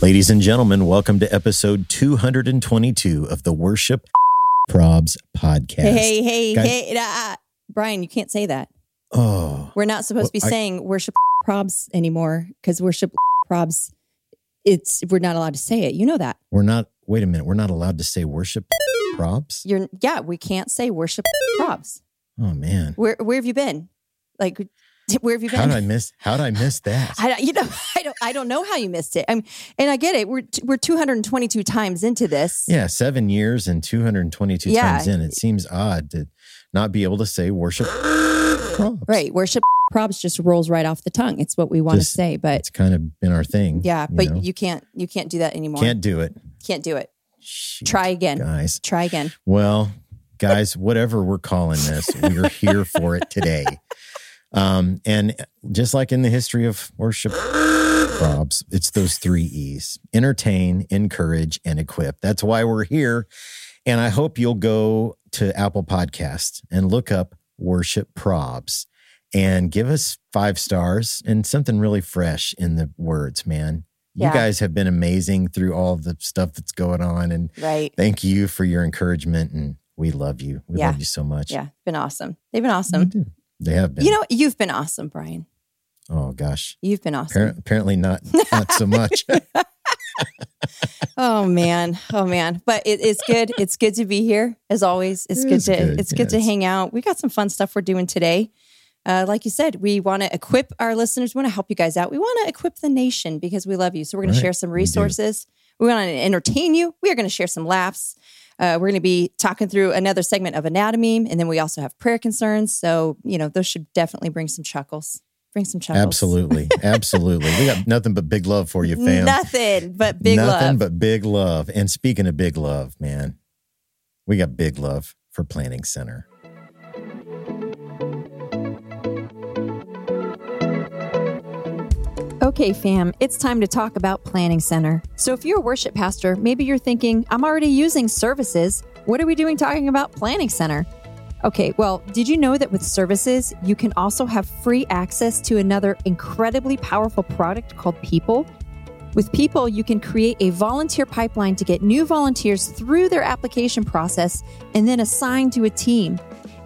Ladies and gentlemen, welcome to episode 222 of the Worship Probs podcast. Hey, hey, Guys- hey, uh, Brian, you can't say that. Oh, We're not supposed to be I- saying worship probs anymore because worship probs, it's we're not allowed to say it. You know that. we're not, wait a minute, we're not allowed to say worship probs? You're yeah, we can't say worship probs. Oh, man. Where where have you been? Like where have you How been? did I miss, how did I miss that? I don't- you know I don't I don't know how you missed it. I'm and I get it. We're we're 222 times into this. yeah, seven years and 222 Yeah. times in. It seems odd to not be able to say worship probs. Right. Worship probs just rolls right off the tongue. It's what we want to say, but It's kind of been our thing. yeah, but know? you can't you can't do that anymore. can't do it. can't do it. Shoot, Try again. Guys. Try again. Well, guys, whatever we're calling this, we're here for it today. Um, and just like in the history of worship probs, it's those three E's entertain, encourage, and equip. That's why we're here. And I hope you'll go to Apple Podcasts and look up worship probs and give us five stars and something really fresh in the words, man. You Yeah. guys have been amazing through all the stuff that's going on. And Right. thank you for your encouragement and we love you we Yeah. love you so much Yeah, been awesome. They've been awesome. They have been You know, you've been awesome, Brian. oh gosh You've been awesome. Appar- apparently not not so much Oh man, oh man. But it, it's good. It's good to be here as always. It's It good to good. it's good to hang out. We got some fun stuff we're doing today. Uh, like you said, we want to equip our listeners. We want to help you guys out. We want to equip the nation because we love you. So we're going Right. to share some We resources. We, want to entertain you. We are going to share some laughs. Uh, we're going to be talking through another segment of Anato-meme, and then we also have prayer concerns. So you know those should definitely bring some chuckles. Bring some chuckles. absolutely absolutely we got nothing but big love for you fam Nothing but big nothing love. Nothing but big love and speaking of big love man we got big love for planning center Okay, fam, it's time to talk about Planning Center. So, if you're a worship pastor, maybe you're thinking, I'm already using services. What are we doing talking about Planning Center? Okay, well, did you know that with services, you can also have free access to another incredibly powerful product called People? With People, you can create a volunteer pipeline to get new volunteers through their application process and then assign to a team.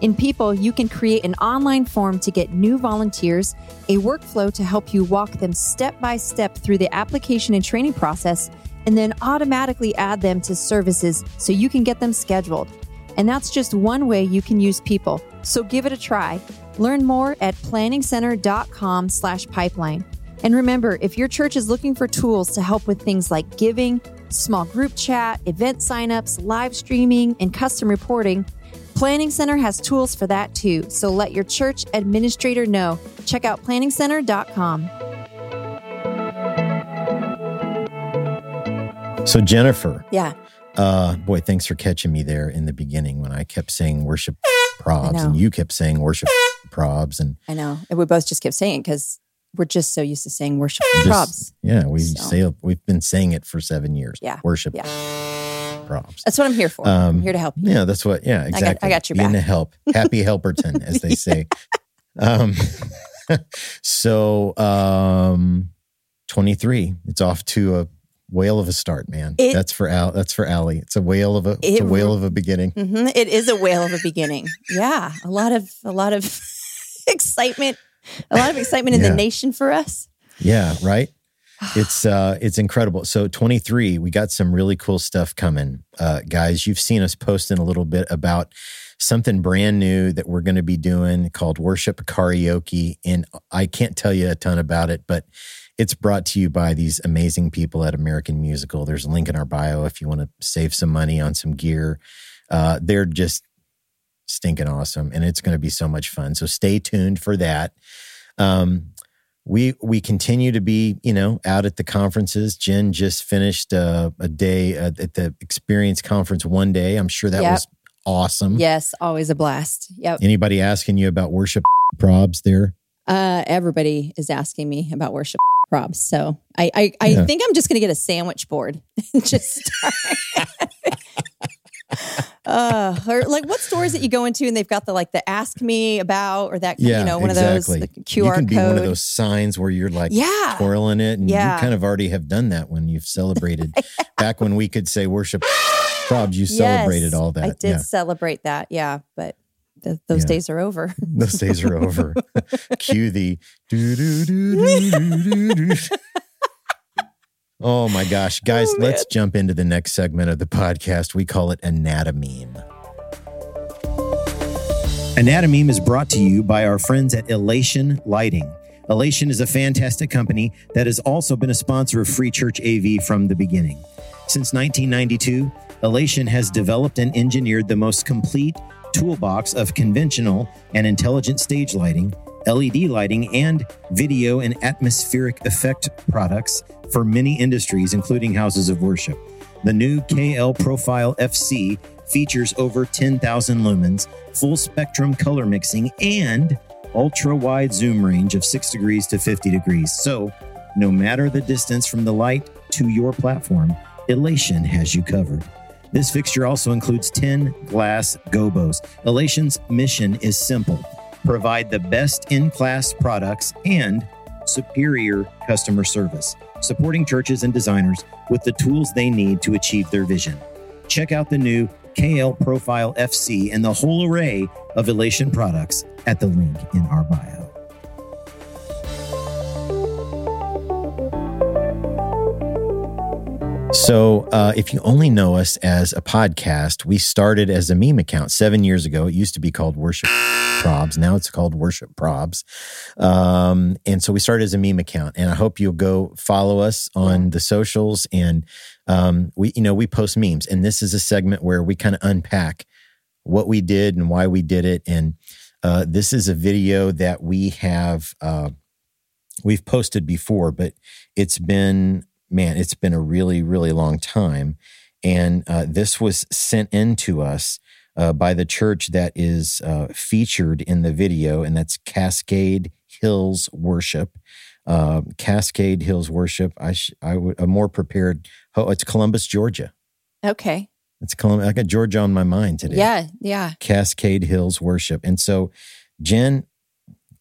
In People, you can create an online form to get new volunteers, a workflow to help you walk them step by step through the application and training process, and then automatically add them to services so you can get them scheduled. And that's just one way you can use People. So give it a try. Learn more at planningcenter.com slash pipeline. And remember, if your church is looking for tools to help with things like giving, small group chat, event signups, live streaming, and custom reporting, Planning Center has tools for that too. So let your church administrator know. Check out planningcenter.com. so jennifer Yeah. uh boy thanks for catching me there in the beginning when i kept saying worship probs and you kept saying worship probs and I know. And we both just kept saying it because we're just so used to saying worship Just- probs. Yeah, we So- say we've been saying it for seven years. Yeah, worship yeah. Props. That's what I'm here for. Um, I'm here to help you. Yeah, that's what. Yeah, exactly. I got your Being back. a help, happy helperton, as they say. um, so, um, twenty three. It's off to a whale of a start, man. It- that's for Al. That's for Allie. It's a whale of a. It's a whale of a beginning. hmm It is a whale of a beginning. Yeah, a lot of a lot of excitement, a lot of excitement in Yeah. the nation for us. Yeah, right. It's uh it's incredible. So 23, we got some really cool stuff coming. Uh guys, you've seen us posting a little bit about something brand new that we're going to be doing called Worship Karaoke and I can't tell you a ton about it, but it's brought to you by these amazing people at American Musical. There's a link in our bio if you want to save some money on some gear. Uh they're just stinking awesome and it's going to be so much fun. So stay tuned for that. Um we we continue to be you know out at the conferences. Jen just finished uh, a day uh, at the Experience Conference one day. I'm sure that Yep. was awesome. Yes, always a blast. Yep. Anybody asking you about worship probs there? Uh, everybody is asking me about worship probs. So I I, I Yeah. think I'm just gonna get a sandwich board and just start. uh or like what stores that you go into and they've got the like the ask me about or that yeah, you know one exactly. of those the you QR can be code. one of those signs where you're like Yeah. twirling it, and Yeah. you kind of already have done that when you've celebrated. Back when we could say worship probs, you celebrated all that. I did Yeah. celebrate that. Yeah, but th- those days are over. Those days are over. Cue the do do do do do do. Oh my gosh, guys, Oh, let's jump into the next segment of the podcast. We call it Anato-meme. Anato-meme is brought to you by our friends at Elation Lighting. Elation is a fantastic company that has also been a sponsor of Free Church AV from the beginning. Since 1992, Elation has developed and engineered the most complete toolbox of conventional and intelligent stage lighting, LED lighting, and video and atmospheric effect products for many industries, including houses of worship. The new KL Profile FC features over 10,000 lumens, full spectrum color mixing, and ultra wide zoom range of 6 degrees to 50 degrees. So, no matter the distance from the light to your platform, Elation has you covered. This fixture also includes 10 glass gobos. Elation's mission is simple provide the best in class products and superior customer service, supporting churches and designers with the tools they need to achieve their vision. Check out the new KL Profile FC and the whole array of Elation products at the link in our bio. So, uh, if you only know us as a podcast, we started as a meme account seven years ago. It used to be called Worship Probs. Now it's called Worship Probs. Um, and so we started as a meme account. And I hope you'll go follow us on the socials. And um, we, you know, we post memes. And this is a segment where we kind of unpack what we did and why we did it. And uh, this is a video that we have uh, we've posted before, but it's been man, it's been a really really long time. And uh, this was sent in to us uh, by the church that is uh, featured in the video, and that's Cascade Hills Worship. Uh, Cascade Hills Worship. I sh- I would a more prepared. Oh, it's Columbus, Georgia. Okay. It's Columbus. I got Georgia on my mind today. Yeah, yeah. Cascade Hills Worship. And so, Jen,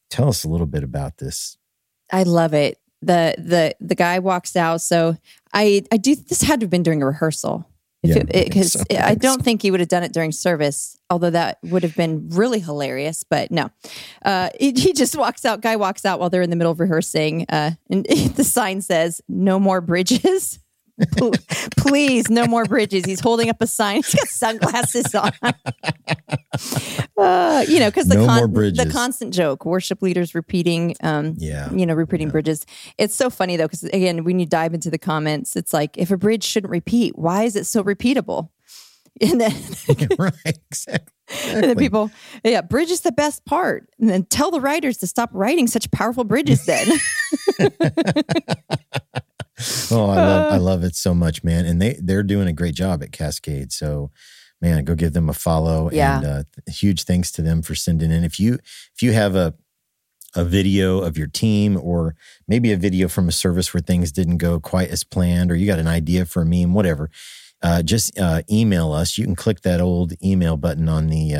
tell us a little bit about this. I love it. The the the guy walks out. So I I do this had to have been during a rehearsal. Yeah, I Because so. I I don't think he would have done it during service, although that would have been really hilarious. But no, uh, he, he just walks out. Guy walks out while they're in the middle of rehearsing, uh, and the sign says "No more bridges." Pl- Please, no more bridges. He's holding up a sign. He's got sunglasses on. Uh, you know, because the No more the constant joke, worship leaders repeating, um, Yeah. you know, repeating bridges. It's so funny though, because again, when you dive into the comments, it's like if a bridge shouldn't repeat, why is it so repeatable? And then, right. Exactly. and then people, yeah, bridge is the best part. And then tell the writers to stop writing such powerful bridges. Then, Oh, I love I love it so much, man. And they they're doing a great job at Cascade. So, man, go give them a follow. Yeah. And uh, huge thanks to them for sending in. If you if you have a a video of your team or maybe a video from a service where things didn't go quite as planned or you got an idea for a meme whatever uh, just uh, email us you can click that old email button on the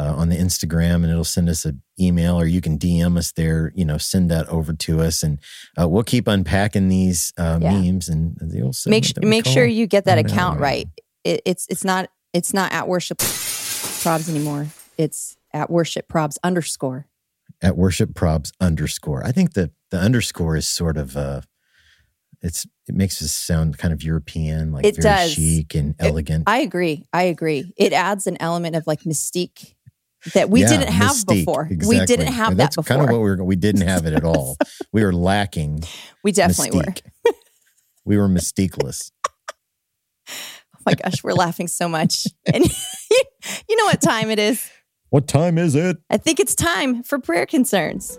uh, on the instagram and it'll send us an email or you can dm us there you know send that over to us and uh, we'll keep unpacking these uh, Yeah. memes and the old make segment su- that we make sure you get that account right? right. It, it's it's not it's not at worship probs anymore. It's at worship probs underscore. at worship probs underscore. I think that the underscore is sort of uh it's it makes us sound kind of European, like It very does. chic and elegant. I agree. I agree. It adds an element of like mystique that we Yeah, didn't have mystique, before. We didn't have And that before. kind of what we were. We didn't have it at all. we were lacking. we definitely were. we were mystiqueless. Oh my gosh, we're laughing so much. And you know what time it is? What time is it? I think it's time for prayer concerns.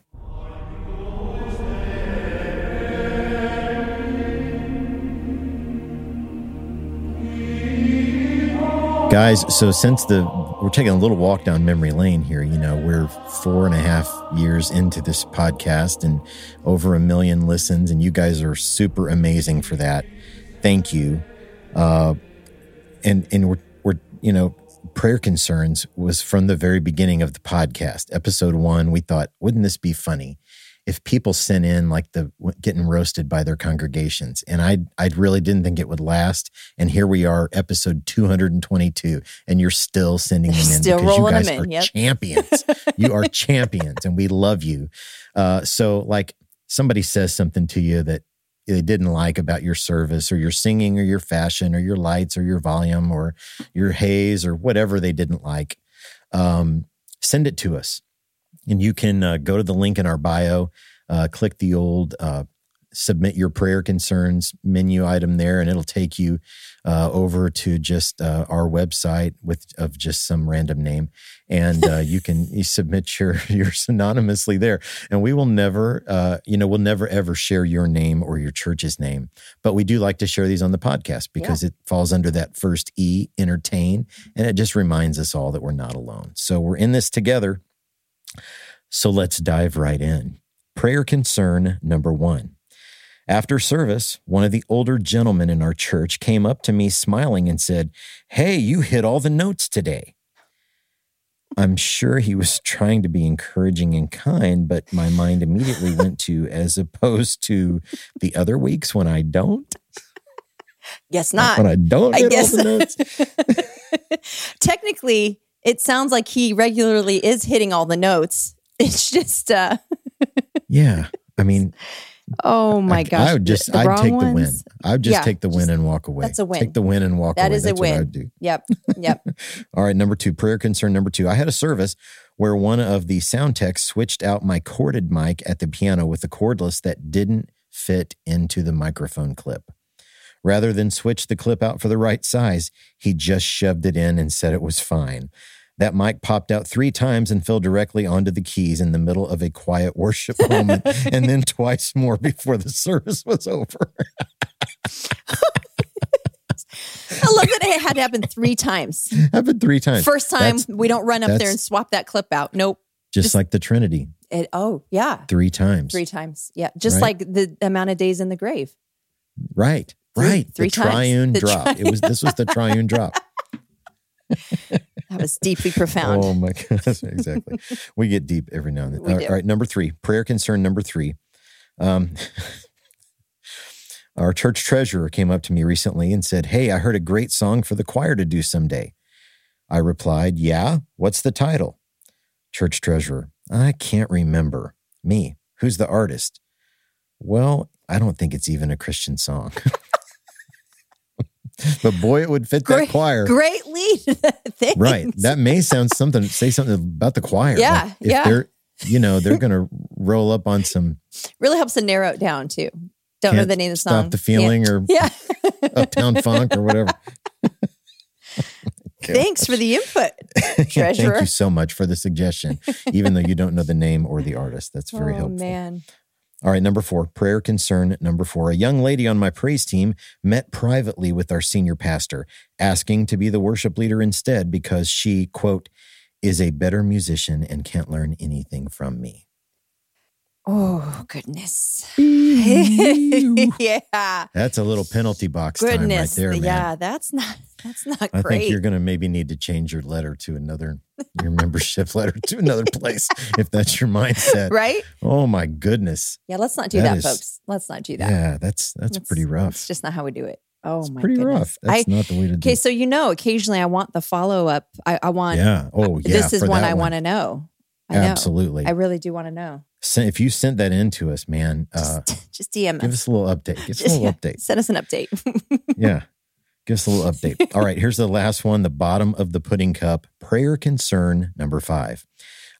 Guys, so since the we're taking a little walk down memory lane here, you know, we're four and a half years into this podcast and over a million listens, and you guys are super amazing for that. Thank you. Uh, and and we're we're you know, prayer concerns was from the very beginning of the podcast, episode one. We thought, wouldn't this be funny? If people sent in like the getting roasted by their congregations. And i i really didn't think it would last. And here we are episode 222 and you're still sending them in Still because you guys them in, are yep. champions. You are champions and we love you. Uh, so like somebody says something to you that they didn't like about your service or your singing or your fashion or your lights or your volume or your haze or whatever they didn't like um, send it to us and you can uh, go to the link in our bio, uh, click the old uh, submit your prayer concerns menu item there, and it'll take you uh, over to just uh, our website with of just some random name, and uh, you can you submit your yours anonymously there. And we will never, you know, we'll never ever share your name or your church's name, but we do like to share these on the podcast because it falls under that first E, entertain, and it just reminds us all that we're not alone. So we're in this together. So let's dive right in. Prayer concern number one. After service, one of the older gentlemen in our church came up to me smiling and said, Hey, you hit all the notes today. I'm sure he was trying to be encouraging and kind, but my mind immediately went to as opposed to the other weeks when I don't. Guess not. When I don't I guess- all the notes. Technically, it sounds like he regularly is hitting all the notes. It's just, uh, Yeah. I mean, oh my I, gosh. I would just, the I'd take the win. I would just Yeah, take the win just- and walk away. that's a win. Take the win and walk That away. is a that's what I win. do. Yep. Yep. All right, number two, prayer concern number two. I had a service where one of the sound techs switched out my corded mic at the piano with a cordless that didn't fit into the microphone clip. Rather than switch the clip out for the right size, he just shoved it in and said it was fine. That mic popped out three times and fell directly onto the keys in the middle of a quiet worship moment, and then twice more before the service was over. I love that it had to happen three times. Happened three times. First time, That's we don't run up there and swap that clip out. Nope. just, just- like the Trinity, It, oh, yeah. three times. Three times. Yeah. Just Right. like the amount of days in the grave. Right. Right. three the times. triune The drop. tri- It was this was the triune drop. That was deeply profound. Oh my goodness. Exactly. we get deep every now and then. We All do. all right. Number three, prayer concern number three. Um our church treasurer came up to me recently and said, Hey, I heard a great song for the choir to do someday. I replied, Yeah, what's the title? Church treasurer, I can't remember. Me, who's the artist? Well, I don't think it's even a Christian song. but boy, it would fit that choir. Great lead. Thanks. Right. That may sound something, say something about the choir. Yeah, Like, if yeah. they're, you know, they're going to roll up on some really helps to narrow it down too. Don't know Can't the name of the song. Stop the Feeling or Yeah. Uptown Funk or whatever. Thanks for the input, treasurer. Thank you so much for the suggestion, even though you don't know the name or the artist. That's very oh helpful. man. All right, number four, prayer concern. Number four, a young lady on my praise team met privately with our senior pastor, asking to be the worship leader instead because she, quote, is a better musician and can't learn anything from me. Oh goodness. yeah. That's a little penalty box Goodness. time right there, man. Yeah, that's not that's not I great. think you're going to maybe need to change your letter to another, your membership letter to another place if that's your mindset. right? Oh my goodness. Yeah, let's not do That that, is- folks. Let's not do that. Yeah, that's that's That's- pretty rough. It's just not how we do it. Oh It's my pretty goodness. rough. That's I, not the way to do okay, so you know, occasionally I want the follow up. I, I want. Yeah. Oh, yeah. this is one I want to know. I know. Absolutely. I really do want to know. If you sent that in to us, man, uh, Just, just DM give us. us a little update. Give us a little update. Send us an update. Yeah. Give us a little update. All right. Here's the last one, the bottom of the pudding cup prayer concern number five.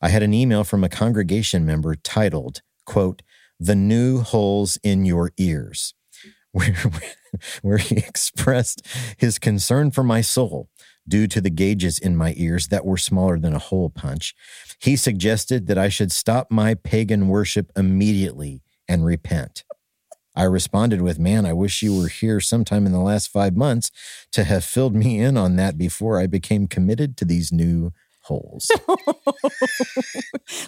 I had an email from a congregation member titled, quote, The New Holes in Your Ears, where, where he expressed his concern for my soul due to the gauges in my ears that were smaller than a hole punch. He suggested that I should stop my pagan worship immediately and repent. I responded with, Man, I wish you were here sometime in the last five months to have filled me in on that before I became committed to these new holes.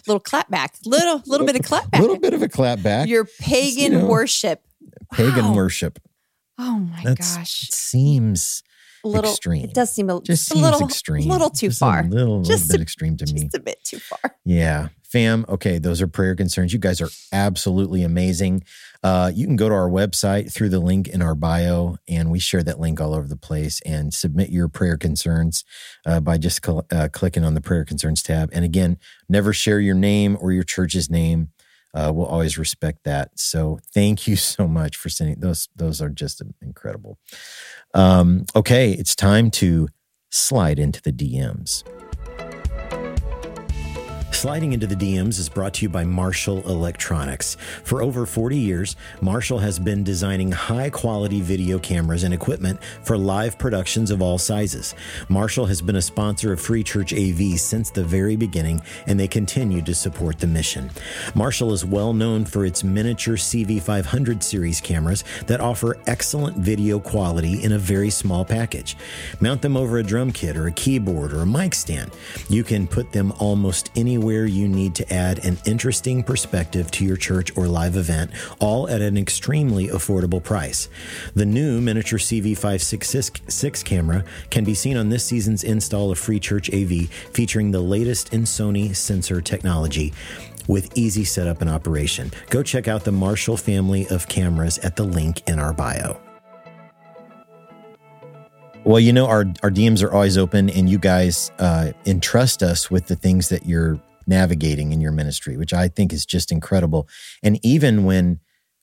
little clapback. Little little bit of clap A back. little bit of a clapback. Your pagan you know, worship. pagan wow. worship. Oh my That's gosh. seems A little extreme. It does seem a, just a little extreme. little too Just far. A little, little Just bit a- extreme to me. Just a bit too far. Yeah. Fam, okay, those are prayer concerns. You guys are absolutely amazing. Uh, you can go to our website through the link in our bio, and we share that link all over the place and submit your prayer concerns uh, by just cl- uh, clicking on the prayer concerns tab. And again, never share your name or your church's name. Uh, we'll always respect that. So thank you so much for sending those. Those are just incredible. Um, okay, it's time to slide into the DMs. Sliding into the DMs is brought to you by Marshall Electronics. For over 40 years, Marshall has been designing high quality video cameras and equipment for live productions of all sizes. Marshall has been a sponsor of Free Church AV since the very beginning, and they continue to support the mission. Marshall is well known for its miniature CV500 series cameras that offer excellent video quality in a very small package. Mount them over a drum kit or a keyboard or a mic stand. You can put them almost anywhere you need to add an interesting perspective to your church or live event, all at an extremely affordable price. The new miniature CV566 camera can be seen on this season's install of Free Church AV, featuring the latest in Sony sensor technology with easy setup and operation. Go check out the Marshall family of cameras at the link in our bio. Well, you know, our, our DMs are always open, and you guys uh, entrust us with the things that you're navigating in your ministry, which I think is just incredible. And even when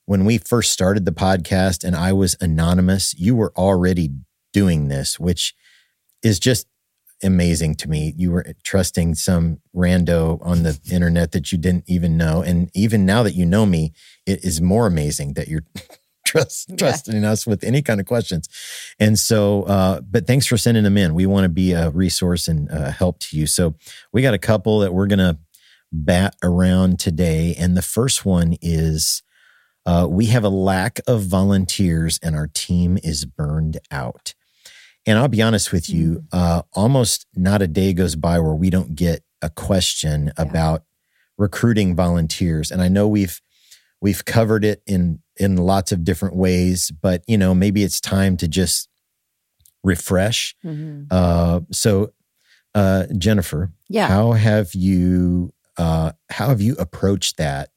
when we first started the podcast and I was anonymous, you were already doing this, which is just amazing to me. You were trusting some rando on the internet that you didn't even know. And even now that you know me, it is more amazing that you're trust, Yeah. trusting us with any kind of questions. And so, uh, but thanks for sending them in. We want to be a resource and uh, help to you. So we got a couple that we're going to bat around today. And the first one is uh, we have a lack of volunteers and our team is burned out. And I'll be honest with you, uh, almost not a day goes by where we don't get a question Yeah. about recruiting volunteers. And I know we've we've covered it in in lots of different ways, but you know maybe it's time to just refresh. Mhm. Uh, so, uh, Jennifer, Yeah. how have you uh, how have you approached that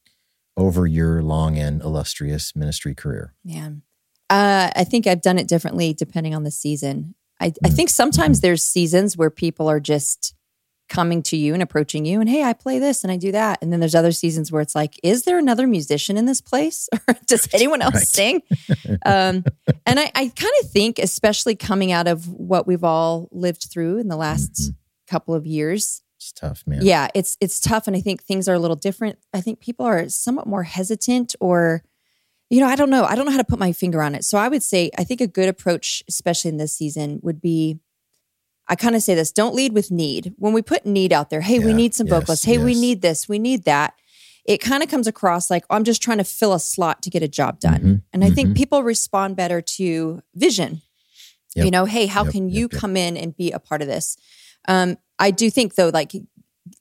over your long and illustrious ministry career? Yeah, Uh, I think I've done it differently depending on the season. I, I Mm. think sometimes there's seasons where people are just coming to you and approaching you and hey, I play this and I do that. And then there's other seasons where it's like, is there another musician in this place? Or does anyone else Right. sing? um, and I, I kind of think, especially coming out of what we've all lived through in the last Mhm. couple of years, It's tough, man. yeah it's it's tough and i think things are a little different i think people are somewhat more hesitant or you know i don't know i don't know how to put my finger on it so i would say i think a good approach especially in this season would be i kind of say this don't lead with need. When we put need out there hey we need some yes, vocalists hey we need this. We need that. It kind of comes across like i'm just trying to fill a slot to get a job done. Mhm, and i think mhm. people respond better to vision. Yep, you know hey how yep, can you yep. come in and be a part of this? Um, i do think though like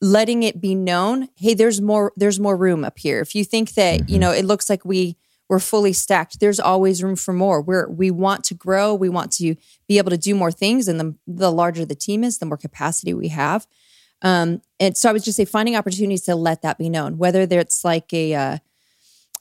letting it be known, hey, there's more there's more room up here. If you think that, you Mhm. know, it looks like we we're fully stacked, there's always room for more. We're we want to grow, we want to be able to do more things and the the larger the team is, the more capacity we have. Um and so I would just say finding opportunities to let that be known, whether it's like a uh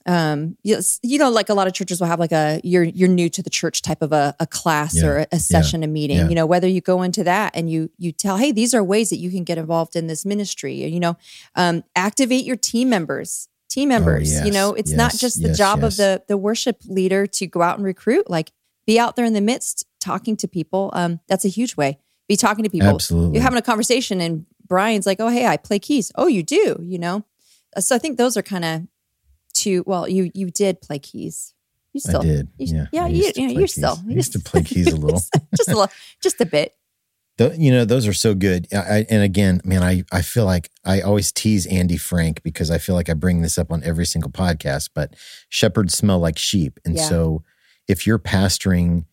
um yes, you know like a lot of churches will have like a you're you're new to the church type of a, a class Yeah. or a, a session a meeting Yeah. you know whether you go into that and you you tell hey these are ways that you can get involved in this ministry you know um activate your team members team members you Oh, yes, know it's not just the yes, job yes. of the the worship leader to go out and recruit like be out there in the midst talking to people um that's a huge way be talking to people Absolutely. you're having a conversation and Brian's like, "Oh, hey, I play keys." "Oh, you do," you know? Uh, So I think those are kind of two well, you you did play keys. You still I did. you- yeah. yeah, you you know, you're keys. still I used to play keys a little. just a little just a bit. Tho- you know, those are so good. I- and again, man, I, I feel like I always tease Andy Frank because I feel like I bring this up on every single podcast, but shepherds smell like sheep. And Yeah. so if you're pastoring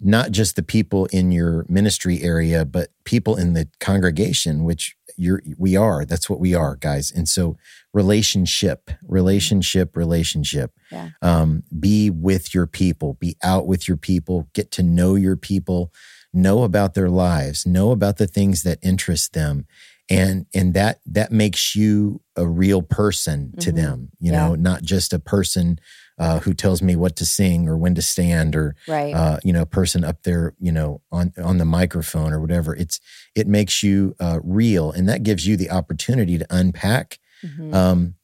not just the people in your ministry area, but people in the congregation, which you're, we are, that's what we are, guys. And so relationship, relationship, relationship. Yeah. Um, be with your people, be out with your people, get to know your people, know about their lives, know about the things that interest them. And and that that makes you a real person to Mhm. them, you Yeah. know, not just a person uh, who tells me what to sing or when to stand or Right. uh, you know, a person up there, you know, on on the microphone or whatever. It's it makes you uh, real, and that gives you the opportunity to unpack. Mhm. Um,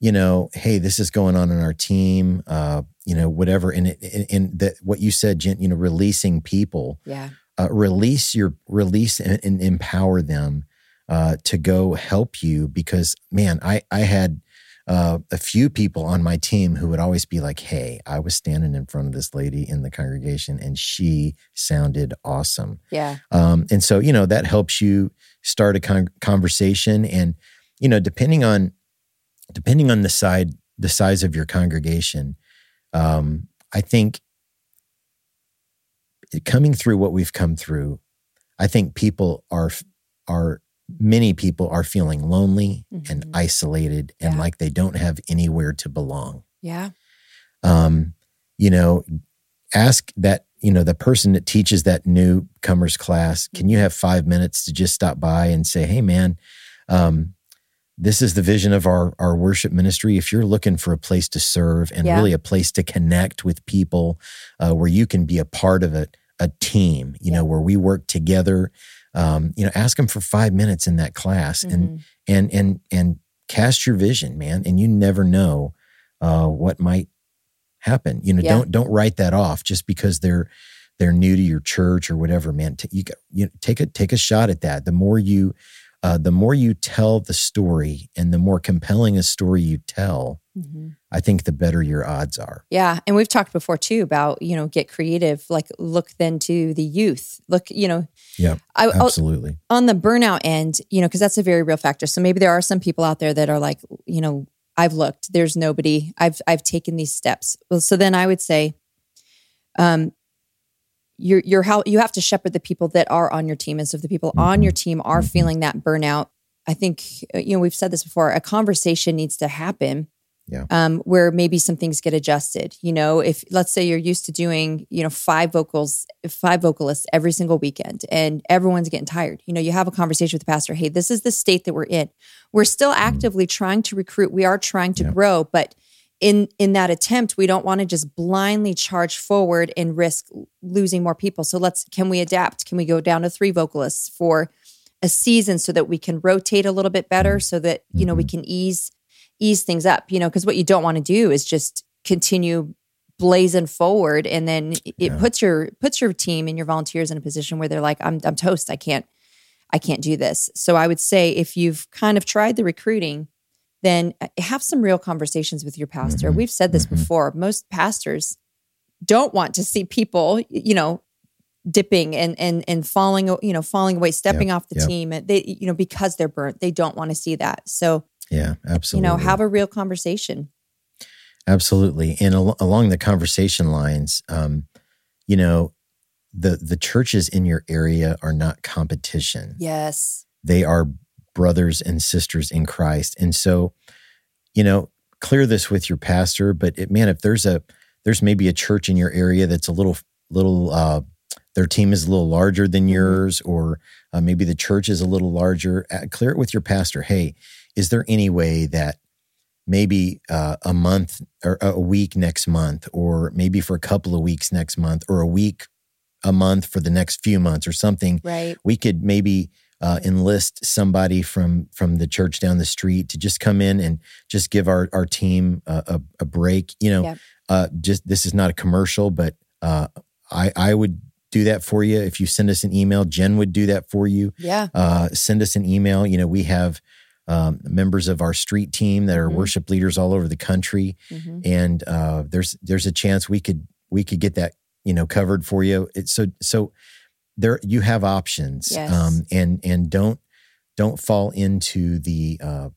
you know, hey, this is going on in our team. Uh, you know, whatever, and it, and- and that what you said, Jen, you know, releasing people, yeah. Uh, release your release and, and empower them uh, to go help you because man, I I had uh, a few people on my team who would always be like, "Hey, I was standing in front of this lady in the congregation, and she sounded awesome." Yeah. Um, and so, you know, that helps you start a con- conversation. And, you know, depending on, depending on the side, the size of your congregation, um, I think coming through what we've come through, I think people are, are, many people are feeling lonely and Mhm. isolated and Yeah. like they don't have anywhere to belong Yeah. um, you know, ask that, you know, the person that teaches that newcomers class, can you have five minutes to just stop by and say, hey, man, um, this is the vision of our, our worship ministry. If you're looking for a place to serve and Yeah. really a place to connect with people uh, where you can be a part of a, a team, you know, where we work together, um, you know, ask them for five minutes in that class and Mhm. and and and cast your vision, man. And you never know uh, what might happen. You know, Yeah. don't don't write that off just because they're they're new to your church or whatever, man. T- you got you know, take a take a shot at that. The more you uh, the more you tell the story, and the more compelling a story you tell, Mhm. I think the better your odds are. Yeah, and we've talked before too about you know get creative. Like look then to the youth. Look, you know, Yeah, I, I'll- absolutely. on the burnout end, you know, because that's a very real factor. So maybe there are some people out there that are like, you know, I've looked, there's nobody. I've I've taken these steps. Well, so then I would say, um, you're you're how you have to shepherd the people that are on your team, and so if the people on your team are Mhm. feeling that burnout, I think uh, you know we've said this before. A conversation needs to happen. Yeah. Um, where maybe some things get adjusted. You know, if let's say you're used to doing, you know, five vocals, five vocalists every single weekend, and everyone's getting tired. You know, you have a conversation with the pastor. Hey, this is the state that we're in. We're still actively trying to recruit. We are trying to Yeah. grow, but in in that attempt, we don't want to just blindly charge forward and risk losing more people. So let's can we adapt? Can we go down to three vocalists for a season so that we can rotate a little bit better so that you know we mm-hmm. can ease ease things up you know because what you don't want to do is just continue blazing forward and then it Yeah. puts your puts your team and your volunteers in a position where they're like I'm I'm toast I can't I can't do this so I would say if you've kind of tried the recruiting then uh, have some real conversations with your pastor Mhm. we've said this Mhm. before most pastors don't want to see people you know dipping and and and falling you know falling away stepping off the yep. team and they you know because they're burnt they don't want to see that so Yeah, absolutely. you know have a real conversation Absolutely. And al- along the conversation lines, um, you know, the the churches in your area are not competition. yes They are brothers and sisters in Christ. And so, you know, clear this with your pastor. But it, man, if there's a there's maybe a church in your area that's a little little uh, their team is a little larger than yours, or uh, maybe the church is a little larger. Uh, clear it with your pastor. Hey, is there any way that maybe uh, a month or a week next month, or maybe for a couple of weeks next month, or a week a month for the next few months, or something? Right. We could maybe uh, enlist somebody from from the church down the street to just come in and just give our our team a, a, a break. You know, Yep. uh, just this is not a commercial, but uh, I I would do that for you if you send us an email. Jen would do that for you. Yeah. Uh, send us an email. You know, we have um, members of our street team that are Mhm. worship leaders all over the country, Mhm. and uh, there's there's a chance we could we could get that you know covered for you. It's so so there you have options, Yes. um, and and don't don't fall into the uh,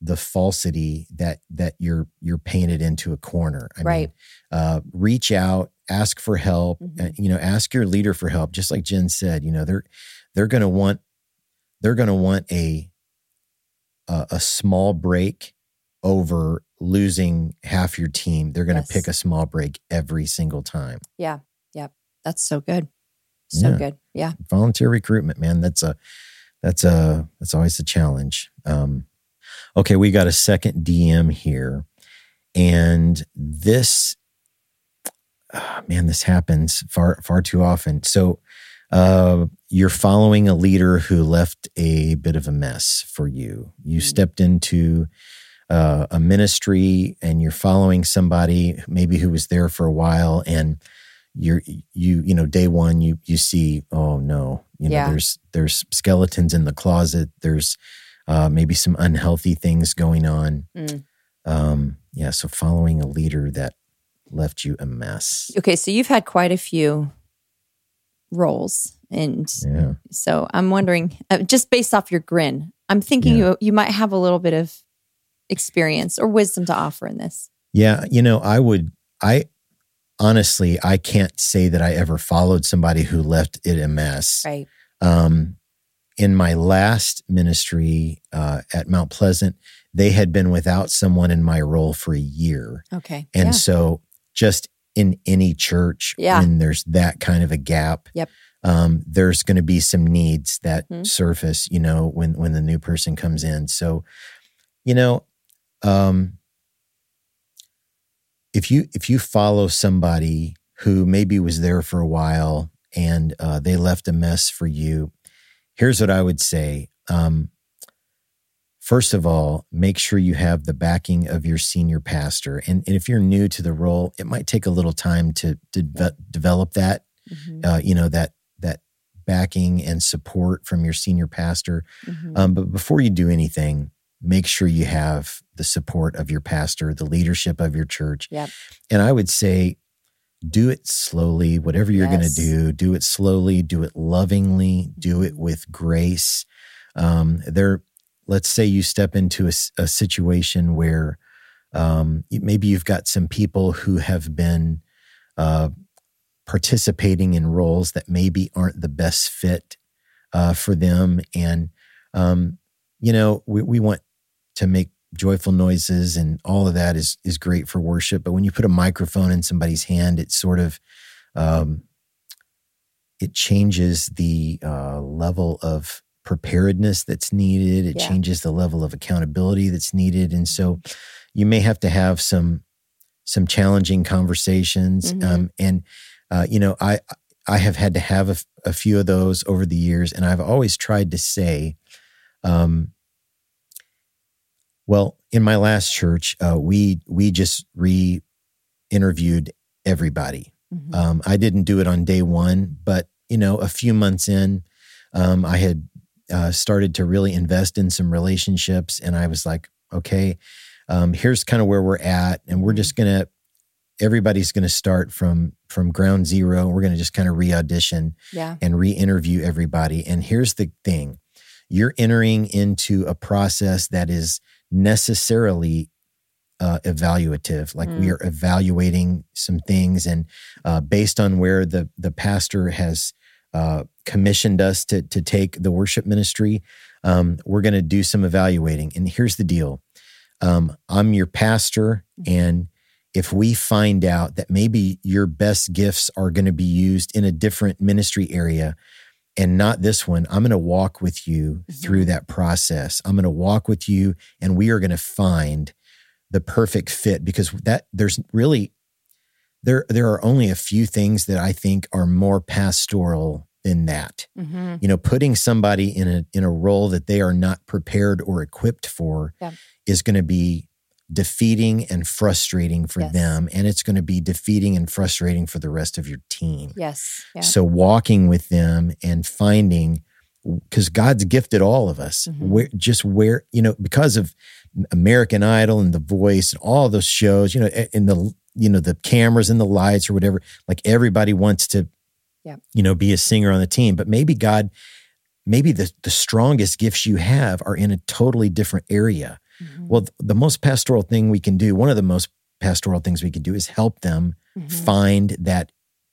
the falsity that that you're you're painted into a corner. I Right. mean, uh, reach out, ask for help. Mhm. uh, you know, ask your leader for help. Just like Jen said, you know, they're they're going to want they're going to want a, a a small break over losing half your team. They're going to Yes. pick a small break every single time. Yeah. Yep. That's so good. So Yeah. good. Yeah. volunteer recruitment man that's a that's a that's always a challenge um okay we got a second dm here and this ah, man this happens far far too often so uh you're following a leader who left a bit of a mess for you you Mm. stepped into uh, a ministry and you're following somebody maybe who was there for a while and you're you you know day one you you see oh no you know Yeah. there's there's skeletons in the closet there's uh, maybe some unhealthy things going on Mm. um yeah so following a leader that left you a mess Okay. So you've had quite a few roles. And yeah so I'm wondering, uh, just based off your grin, I'm thinking Yeah. you, you might have a little bit of experience or wisdom to offer in this. yeah you know i would i honestly i can't say that i ever followed somebody who left it a mess Right. um, in my last ministry uh, at Mount Pleasant, they had been without someone in my role for a year. Okay. And yeah. so, just in any church, Yeah. when there's that kind of a gap, Yep. um, there's going to be some needs that Mhm. surface, you know, when when the new person comes in. So, you know, um, if you if you follow somebody who maybe was there for a while and uh, they left a mess for you, here's what I would say. Um, first of all, make sure you have the backing of your senior pastor. And, and if you're new to the role, it might take a little time to, to de- develop that, Mhm. uh, you know, that, that backing and support from your senior pastor. Mhm. Um, but before you do anything, make sure you have the support of your pastor, the leadership of your church. Yep. And I would say, do it slowly. Whatever you're Yes. going to do, do it slowly, do it lovingly, do it Mhm. with grace. Um, there, let's say you step into a situation where um, maybe you've got some people who have been uh, participating in roles that maybe aren't the best fit uh, for them. And, um, you know, we, we want to make joyful noises and all of that is, is great for worship. But when you put a microphone in somebody's hand, it sort of, um, it changes the uh, level of preparedness that's needed. It Yeah. changes the level of accountability that's needed. And so you may have to have some, some challenging conversations. Mhm. Um, and, uh, you know, I, I have had to have a few of those over the years, and I've always tried to say, um, well, in my last church, uh, we we just re-interviewed everybody. Mhm. Um, I didn't do it on day one, but you know, a few months in, um, I had uh, started to really invest in some relationships, and I was like, okay, um, here's kind of where we're at, and we're just gonna everybody's gonna start from from ground zero. We're gonna just kind of re-audition yeah. and re-interview everybody. And here's the thing: you're entering into a process that is necessarily uh, evaluative. Like we Mm. are evaluating some things, and uh, based on where the the pastor has uh, commissioned us to to take the worship ministry. Um, we're going to do some evaluating, and here's the deal: um, I'm your pastor, and if we find out that maybe your best gifts are going to be used in a different ministry area and not this one, I'm going to walk with you Mm-hmm. through that process. I'm going to walk with you and we are going to find the perfect fit because that there's really there there are only a few things that I think are more pastoral than that. Mm-hmm. You know, putting somebody in a in a role that they are not prepared or equipped for Yeah. is going to be defeating and frustrating for Yes. them and it's going to be defeating and frustrating for the rest of your team. Yes. Yeah. So walking with them and finding because God's gifted all of us. Mhm. Where just where you know because of American Idol and The Voice and all those shows, you know, in the you know the cameras and the lights or whatever. Like everybody wants to, Yeah. you know, be a singer on the team, but maybe God, maybe the the strongest gifts you have are in a totally different area. Mhm. Well, th- the most pastoral thing we can do, one of the most pastoral things we can do, is help them Mhm. find that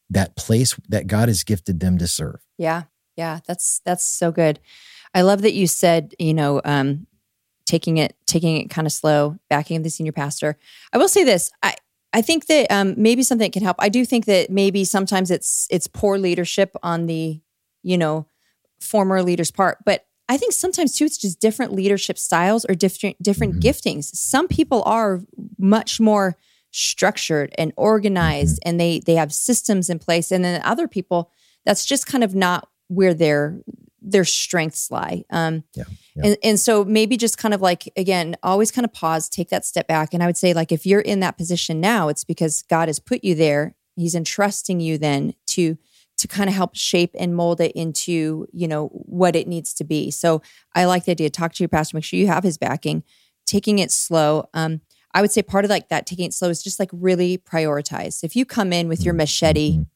that place that God has gifted them to serve. Yeah. Yeah. That's that's so good. I love that you said, you know, um, taking it taking it kind of slow, backing the senior pastor. I will say this. I I think that um, maybe something that can help. I do think that maybe sometimes it's it's poor leadership on the, you know, former leader's part, but I think sometimes too it's just different leadership styles or different different Mhm. giftings. Some people are much more structured and organized and they they have systems in place and then other people that's just kind of not where their their strengths lie. Um, Yeah, yeah. And, and so maybe just kind of like, again, always kind of pause, take that step back. And I would say, like, if you're in that position now, it's because God has put you there. He's entrusting you then to to kind of help shape and mold it into, you know, what it needs to be. So I like the idea. Talk to your pastor, make sure you have his backing, taking it slow. Um, I would say part of like that taking it slow is just like really prioritize. If you come in with your machete Mhm.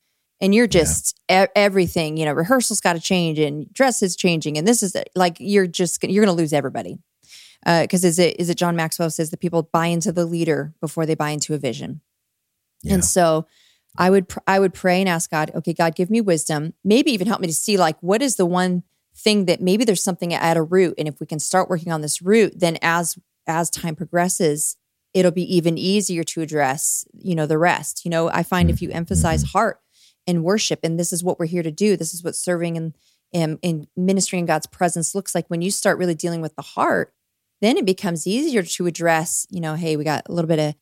and you're just e- everything, you know, rehearsal's got to change and dress is changing, and this is like you're just gonna- you're going to lose everybody. Because is it is it John Maxwell says that people buy into the leader before they buy into a vision, Yeah. and so I would pr- I would pray and ask God, okay, God, give me wisdom, maybe even help me to see like what is the one thing that maybe there's something at a root, and if we can start working on this root, then as as time progresses, it'll be even easier to address you know the rest. You know, I find if mm, you emphasize mm-hmm. heart and worship, and this is what we're here to do. This is what serving and in, in ministry in God's presence looks like. When you start really dealing with the heart, then it becomes easier to address. You know, hey, we got a little bit of,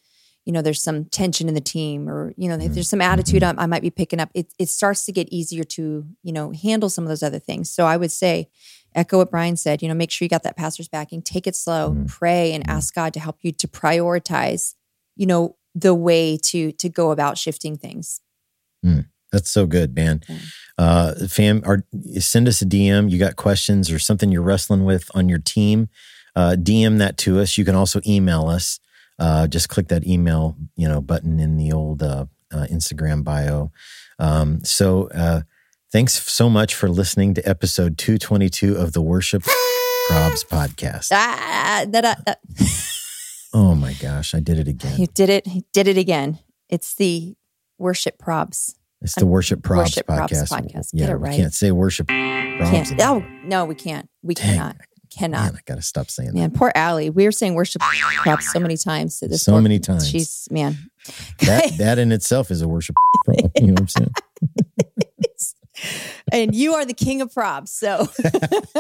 you know, there's some tension in the team, or you know, if there's some attitude I, I might be picking up. It it starts to get easier to you know handle some of those other things. So I would say, echo what Brian said. You know, make sure you got that pastor's backing. Take it slow, Mhm. pray, and ask God to help you to prioritize. You know, the way to to go about shifting things. That's so good, man. Uh, fam, or send us a DM. You got questions or something you're wrestling with on your team? Uh, DM that to us. You can also email us. Uh, just click that email, you know, button in the old uh, uh, Instagram bio. Um, so, uh, thanks so much for listening to episode 222 of the Worship Probs podcast. Ah, that, that, that. Oh my gosh, I did it again. You did it. You did it again. It's the worship probs. It's the Worship Probs Worship Probs podcast. podcast. Get Yeah, it we can't say Worship Probs. Can't. Oh no, we can't. We Dang. cannot. Cannot. Man, I gotta stop saying that. Man, poor Allie. We were saying worship probs so many times to this. So poor- many times. She's man. that that in itself is a worship problem. You know what I'm saying? and you are the king of props. So,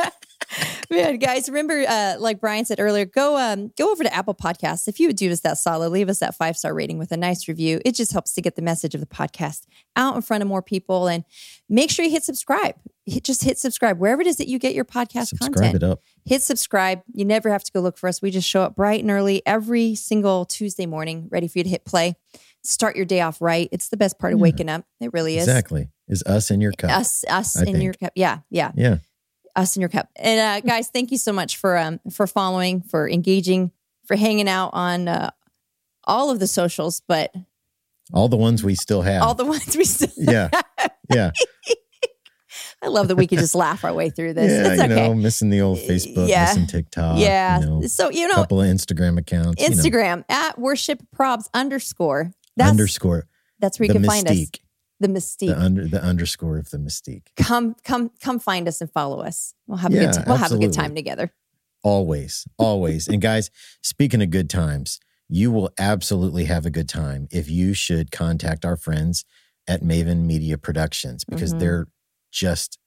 man, guys, remember, uh, like Brian said earlier, go um, go over to Apple Podcasts. If you would do us that solid, leave us that five star rating with a nice review. It just helps to get the message of the podcast out in front of more people. And make sure you hit subscribe. Hit, just hit subscribe wherever it is that you get your podcast Subscribe content it up. hit subscribe. You never have to go look for us. We just show up bright and early every single Tuesday morning, ready for you to hit play. Start your day off right. It's the best part of Yeah. waking up. It really is. Exactly. Is us in your cup. Us, us I in your cup. Yeah, yeah, Yeah. us in your cup. And uh, guys, thank you so much for um for following, for engaging, for hanging out on uh, all of the socials, but All the ones we still have. all the ones we still. yeah. Yeah. I love that we could just laugh our way through this. yeah. it's you okay. know, missing the old Facebook, Yeah. missing TikTok. yeah. You know, so you a know, couple of Instagram accounts. you know, Instagram at worship probs underscore. That's underscore that's where you can find us. the mystique. The under the underscore of the mystique. come, come, come find us and follow us. We'll have a good. T- we'll have a good time together. Always, always. and guys, speaking of good times, you will absolutely have a good time if you should contact our friends at Maven Media Productions because Mhm. they're just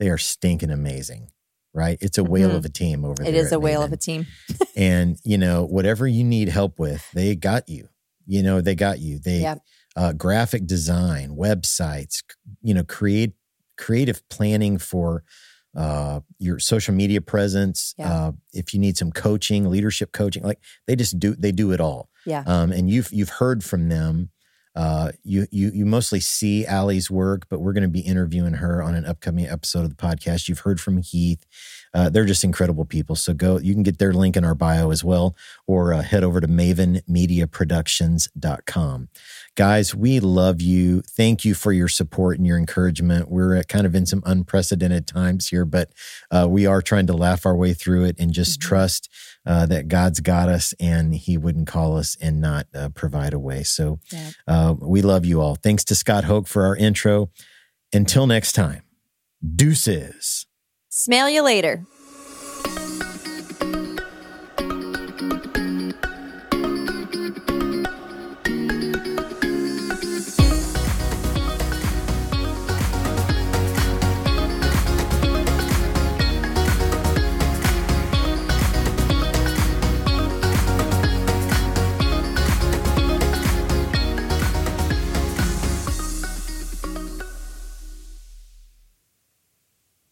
they are stinking amazing. Right? It's a whale Mhm. of a team over there. It is a whale of a team. and you know whatever you need help with they got you you know they got you they Yep. uh, graphic design websites you know create creative planning for uh, your social media presence Yeah. uh, if you need some coaching leadership coaching like they just do they do it all Yeah. um, and you've you've heard from them uh, you you you mostly see Allie's work, but we're going to be interviewing her on an upcoming episode of the podcast. You've heard from Heath; uh, they're just incredible people. So go, you can get their link in our bio as well, or uh, head over to MavenMediaProductions.com. Guys, we love you. Thank you for your support and your encouragement. We're uh, kind of in some unprecedented times here, but uh, we are trying to laugh our way through it and just Mhm. trust uh, that God's got us and He wouldn't call us and not uh, provide a way. So Yeah. uh, we love you all. Thanks to Scott Hoke for our intro. Until next time, deuces. Smell you later.